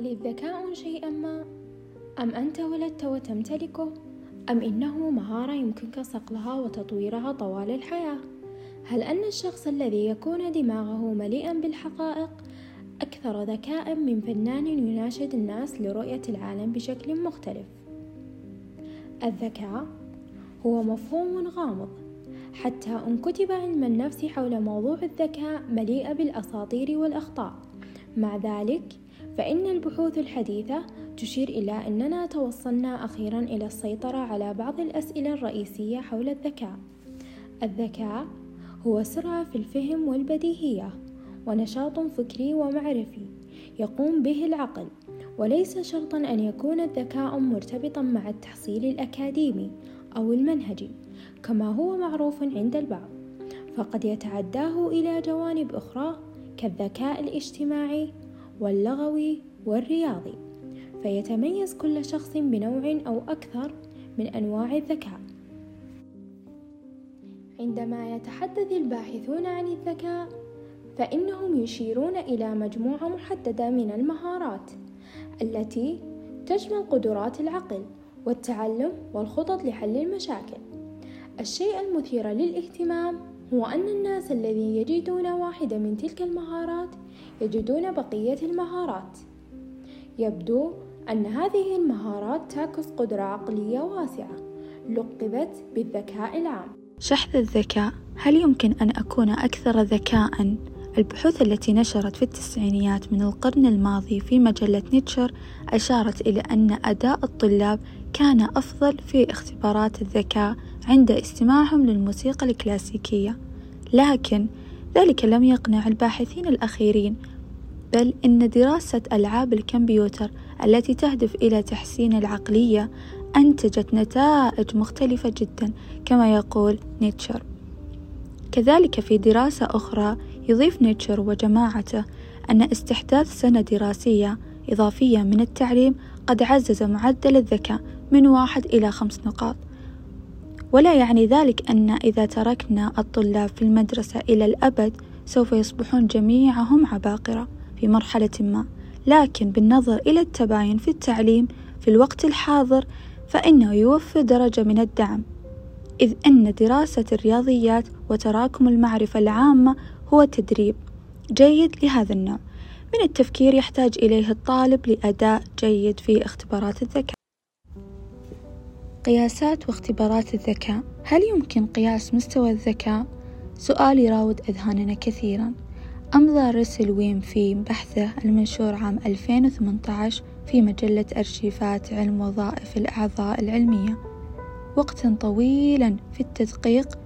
هل الذكاء شيئا ما؟ أم أنت ولدت وتمتلكه؟ أم إنه مهارة يمكنك صقلها وتطويرها طوال الحياة؟ هل أن الشخص الذي يكون دماغه مليئا بالحقائق أكثر ذكاء من فنان يناشد الناس لرؤية العالم بشكل مختلف؟ الذكاء هو مفهوم غامض. حتى أن كتب علم النفس حول موضوع الذكاء مليء بالأساطير والأخطاء. مع ذلك فإن البحوث الحديثة تشير إلى أننا توصلنا أخيرا إلى السيطرة على بعض الأسئلة الرئيسية حول الذكاء. الذكاء هو سرعة في الفهم والبديهية ونشاط فكري ومعرفي يقوم به العقل وليس شرطا أن يكون الذكاء مرتبطا مع التحصيل الأكاديمي أو المنهجي كما هو معروف عند البعض. فقد يتعداه إلى جوانب أخرى كالذكاء الاجتماعي واللغوي والرياضي فيتميز كل شخص بنوع أو أكثر من أنواع الذكاء. عندما يتحدث الباحثون عن الذكاء فإنهم يشيرون إلى مجموعة محددة من المهارات التي تشمل قدرات العقل والتعلم والخطط لحل المشاكل. الشيء المثير للاهتمام هو أن الناس الذين يجدون واحدة من تلك المهارات يجدون بقية المهارات. يبدو أن هذه المهارات تعكس قدرة عقلية واسعة لقبت بالذكاء العام. شحذ الذكاء. هل يمكن أن أكون أكثر ذكاء؟ البحوث التي نشرت في التسعينيات من القرن الماضي في مجلة نيتشر أشارت إلى أن أداء الطلاب كان أفضل في اختبارات الذكاء عند استماعهم للموسيقى الكلاسيكية لكن ذلك لم يقنع الباحثين الأخيرين بل إن دراسة ألعاب الكمبيوتر التي تهدف إلى تحسين العقلية أنتجت نتائج مختلفة جدا كما يقول نيتشر. كذلك في دراسة أخرى يضيف نيتشر وجماعته أن استحداث سنة دراسية إضافية من التعليم قد عزز معدل الذكاء من واحد إلى خمس نقاط. ولا يعني ذلك أن إذا تركنا الطلاب في المدرسة إلى الأبد سوف يصبحون جميعهم عباقرة في مرحلة ما. لكن بالنظر إلى التباين في التعليم في الوقت الحاضر فإنه يوفر درجة من الدعم. إذ أن دراسة الرياضيات وتراكم المعرفة العامة هو تدريب جيد لهذا النوع. من التفكير يحتاج إليه الطالب لأداء جيد في اختبارات الذكاء. قياسات واختبارات الذكاء. هل يمكن قياس مستوى الذكاء؟ سؤال يراود أذهاننا كثيرا. أمضى ريسل ويم في بحثه المنشور عام 2018 في مجلة أرشيفات علم وظائف الأعضاء العلمية؟ وقتا طويلا في التدقيق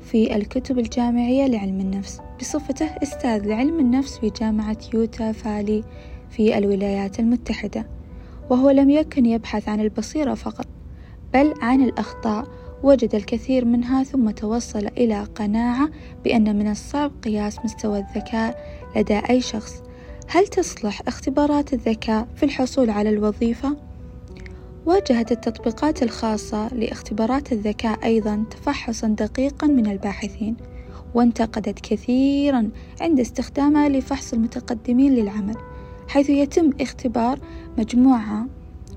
في الكتب الجامعية لعلم النفس. بصفته أستاذ لعلم النفس في جامعة يوتا فالي في الولايات المتحدة وهو لم يكن يبحث عن البصيرة فقط. بل عن الأخطاء. وجد الكثير منها ثم توصل إلى قناعة بأن من الصعب قياس مستوى الذكاء لدى أي شخص. هل تصلح اختبارات الذكاء في الحصول على الوظيفة؟ واجهت التطبيقات الخاصة لاختبارات الذكاء أيضا تفحصا دقيقا من الباحثين وانتقدت كثيرا عند استخدامها لفحص المتقدمين للعمل حيث يتم اختبار مجموعة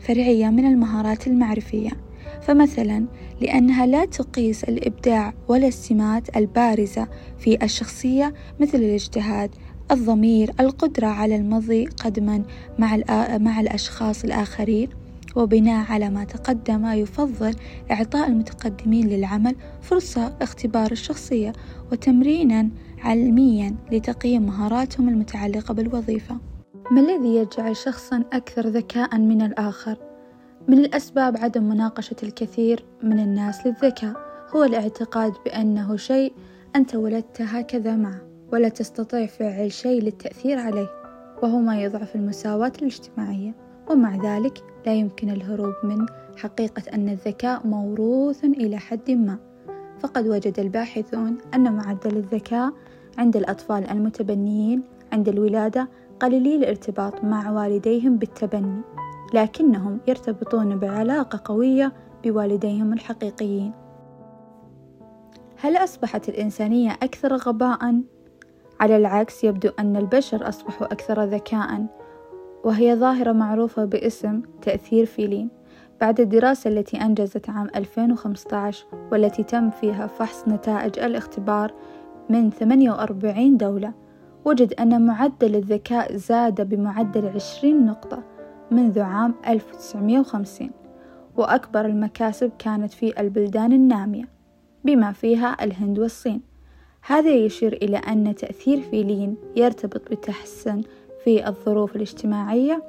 فرعية من المهارات المعرفية. فمثلا لأنها لا تقيس الإبداع ولا السمات البارزة في الشخصية مثل الاجتهاد الضمير القدرة على المضي قدما مع, مع الأشخاص الآخرين وبناء على ما تقدم يفضل إعطاء المتقدمين للعمل فرصة اختبار الشخصية وتمرينا علميا لتقييم مهاراتهم المتعلقة بالوظيفة ما الذي يجعل شخصا أكثر ذكاء من الآخر؟ من الأسباب عدم مناقشة الكثير من الناس للذكاء هو الاعتقاد بأنه شيء أنت ولدت هكذا معه ولا تستطيع فعل شيء للتأثير عليه وهو ما يضعف المساواة الاجتماعية. ومع ذلك لا يمكن الهروب من حقيقة أن الذكاء موروث إلى حد ما. فقد وجد الباحثون أن معدل الذكاء عند الأطفال المتبنيين عند الولادة قليلي الارتباط مع والديهم بالتبني. لكنهم يرتبطون بعلاقة قوية بوالديهم الحقيقيين. هل أصبحت الإنسانية أكثر غباء؟ على العكس يبدو أن البشر أصبحوا أكثر ذكاء وهي ظاهرة معروفة باسم تأثير فيلين. بعد الدراسة التي أنجزت عام 2015 والتي تم فيها فحص نتائج الاختبار من 48 دولة وجد أن معدل الذكاء زاد بمعدل 20 نقطة. منذ عام 1950 وأكبر المكاسب كانت في البلدان النامية بما فيها الهند والصين. هذا يشير إلى أن تأثير فيلين يرتبط بتحسن في الظروف الاجتماعية